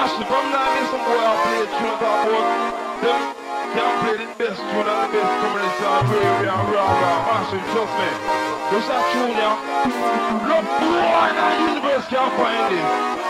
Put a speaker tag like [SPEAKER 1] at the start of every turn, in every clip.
[SPEAKER 1] Massive, I'm not in some boy I play tune about boy. Them can play the best tune and the best community and rave and rah rah. Massive, trust me. Just that tune yeah. Look boy, the universe can't find it.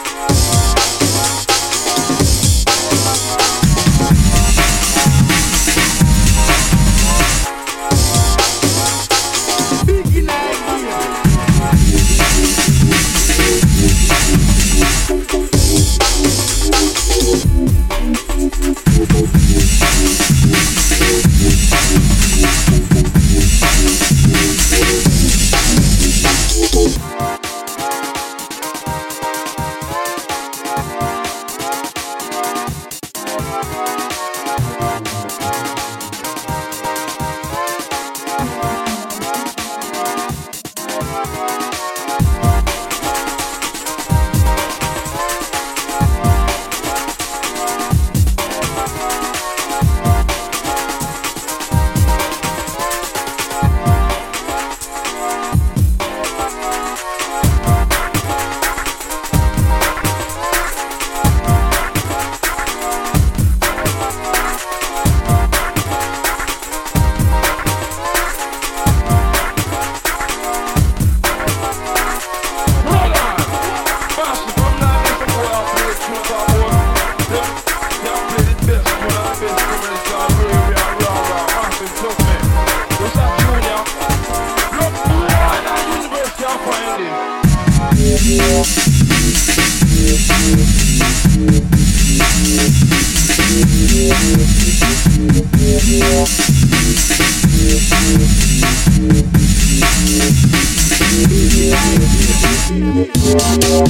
[SPEAKER 1] rah rah. Massive, trust me. Just that tune yeah.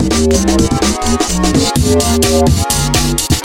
[SPEAKER 1] Look boy, the universe can't find it.
[SPEAKER 2] Thank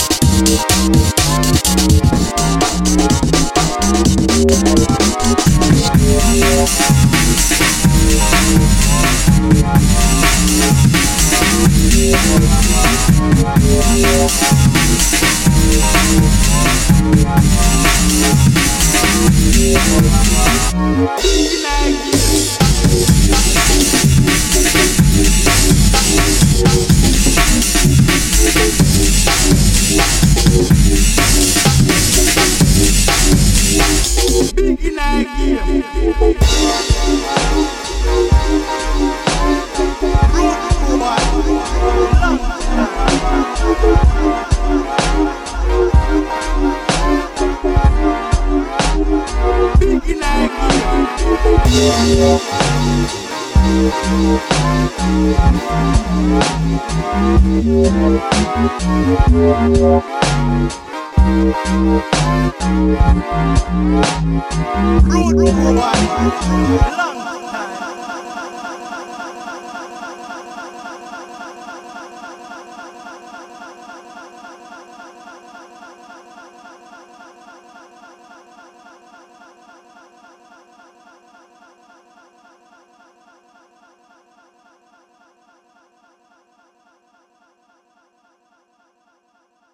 [SPEAKER 3] Road boy.